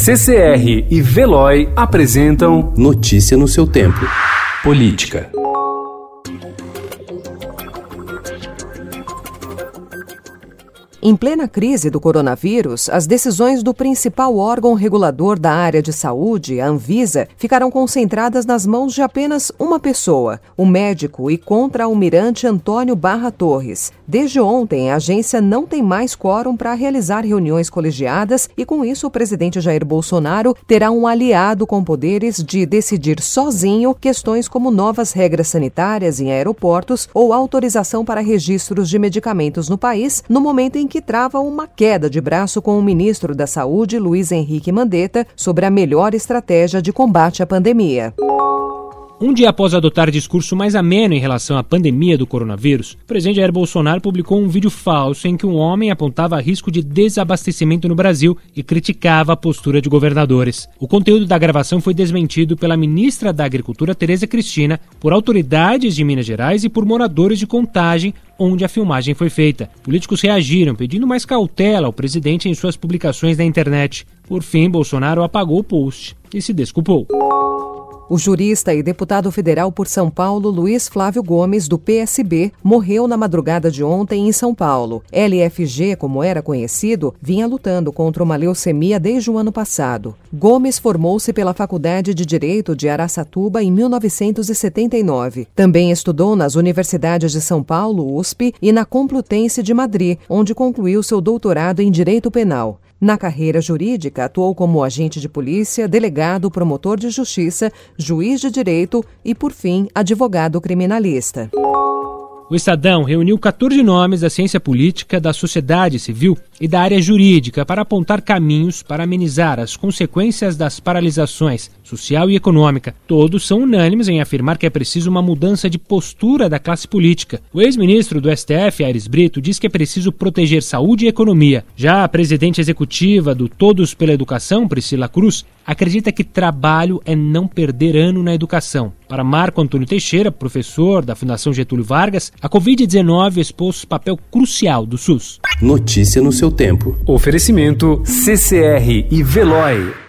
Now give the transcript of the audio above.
CCR e Veloy apresentam Notícia no seu tempo. Política. Em plena crise do coronavírus, as decisões do principal órgão regulador da área de saúde, a Anvisa, ficaram concentradas nas mãos de apenas uma pessoa, o médico e contra-almirante Antônio Barra Torres. Desde ontem, a agência não tem mais quórum para realizar reuniões colegiadas e, com isso, o presidente Jair Bolsonaro terá um aliado com poderes de decidir sozinho questões como novas regras sanitárias em aeroportos ou autorização para registros de medicamentos no país, no momento em que trava uma queda de braço com o ministro da Saúde, Luiz Henrique Mandetta, sobre a melhor estratégia de combate à pandemia. Um dia após adotar discurso mais ameno em relação à pandemia do coronavírus, o presidente Jair Bolsonaro publicou um vídeo falso em que um homem apontava risco de desabastecimento no Brasil e criticava a postura de governadores. O conteúdo da gravação foi desmentido pela ministra da Agricultura, Tereza Cristina, por autoridades de Minas Gerais e por moradores de Contagem, onde a filmagem foi feita. Políticos reagiram, pedindo mais cautela ao presidente em suas publicações na internet. Por fim, Bolsonaro apagou o post e se desculpou. O jurista e deputado federal por São Paulo, Luiz Flávio Gomes, do PSB, morreu na madrugada de ontem em São Paulo. LFG, como era conhecido, vinha lutando contra uma leucemia desde o ano passado. Gomes formou-se pela Faculdade de Direito de Araçatuba em 1979. Também estudou nas universidades de São Paulo, USP, e na Complutense de Madrid, onde concluiu seu doutorado em Direito Penal. Na carreira jurídica, atuou como agente de polícia, delegado, promotor de justiça, juiz de direito e, por fim, advogado criminalista. O Estadão reuniu 14 nomes da ciência política, da sociedade civil e da área jurídica para apontar caminhos para amenizar as consequências das paralisações social e econômica. Todos são unânimes em afirmar que é preciso uma mudança de postura da classe política. O ex-ministro do STF, Aires Brito, diz que é preciso proteger saúde e economia. Já a presidente executiva do Todos pela Educação, Priscila Cruz, acredita que trabalho é não perder ano na educação. Para Marco Antônio Teixeira, professor da Fundação Getúlio Vargas, a Covid-19 expôs papel crucial do SUS. Notícia no seu tempo. Oferecimento CCR e Veloy.